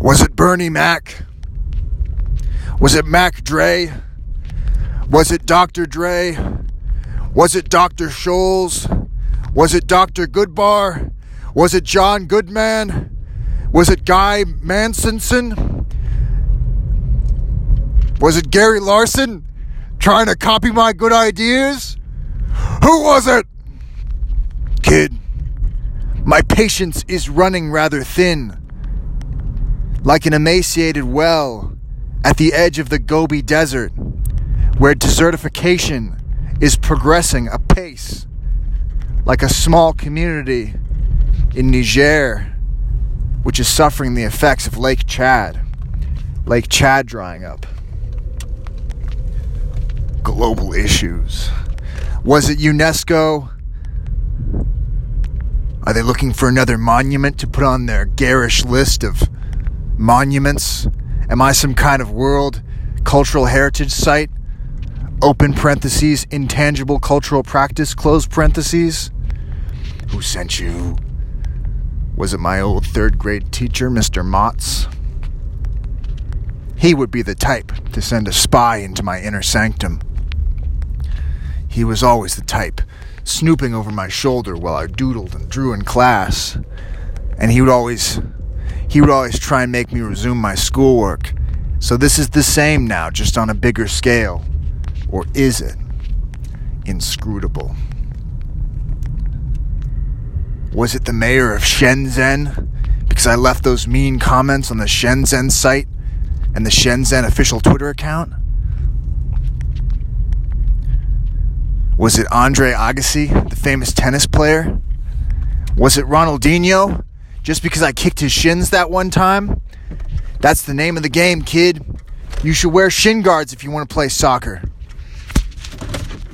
Was it Bernie Mac? Was it Mac Dre? Was it Dr. Dre? Was it Dr. Scholl's? Was it Dr. Goodbar? Was it John Goodman? Was it Guy Mansonson? Was it Gary Larson trying to copy my good ideas? Who was it? Kid, my patience is running rather thin, like an emaciated well at the edge of the Gobi Desert, where desertification is progressing apace, like a small community in Niger, which is suffering the effects of Lake Chad, Lake Chad drying up. Global issues. Was it UNESCO? Are they looking for another monument to put on their garish list of monuments? Am I some kind of world cultural heritage site? Open parentheses, intangible cultural practice, close parentheses. Who sent you? Was it my old third grade teacher, Mr. Motts? He would be the type to send a spy into my inner sanctum. He was always the type, snooping over my shoulder while I doodled and drew in class. And he would always he would always try and make me resume my schoolwork. So this is the same now, just on a bigger scale. Or is it? Inscrutable. Was it the mayor of Shenzhen? Because I left those mean comments on the Shenzhen site and the Shenzhen official Twitter account? Was it Andre Agassi, the famous tennis player? Was it Ronaldinho? Just because I kicked his shins that one time? That's the name of the game, kid. You should wear shin guards if you want to play soccer.